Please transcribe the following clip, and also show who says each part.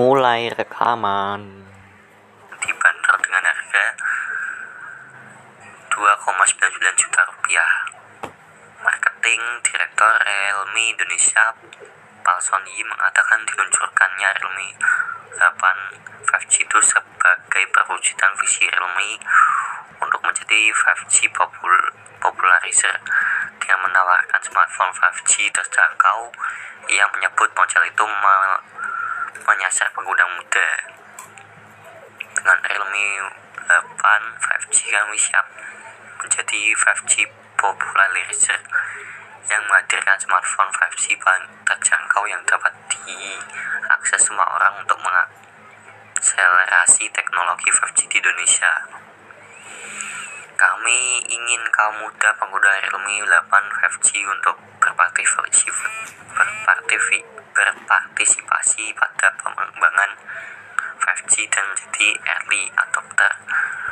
Speaker 1: mulai rekaman.
Speaker 2: Dibanderol dengan harga 2,99 juta rupiah. Marketing direktur Realme Indonesia Palson Yi mengatakan diluncurkannya Realme 8 5G itu sebagai perwujudan visi Realme untuk menjadi 5G popul popularizer. Dengan menawarkan smartphone 5G terjangkau. Yang menyebut model itu me menyasar pengguna muda dengan Realme 8 5G kami siap menjadi 5G popularizer yang menghadirkan smartphone 5G paling terjangkau yang dapat diakses semua orang untuk mengakselerasi teknologi 5G di Indonesia. Kami ingin kaum muda pengguna Realme 8 5G untuk berpartisipasi, berpartisipasi pada pengembangan 5G dan menjadi early adopter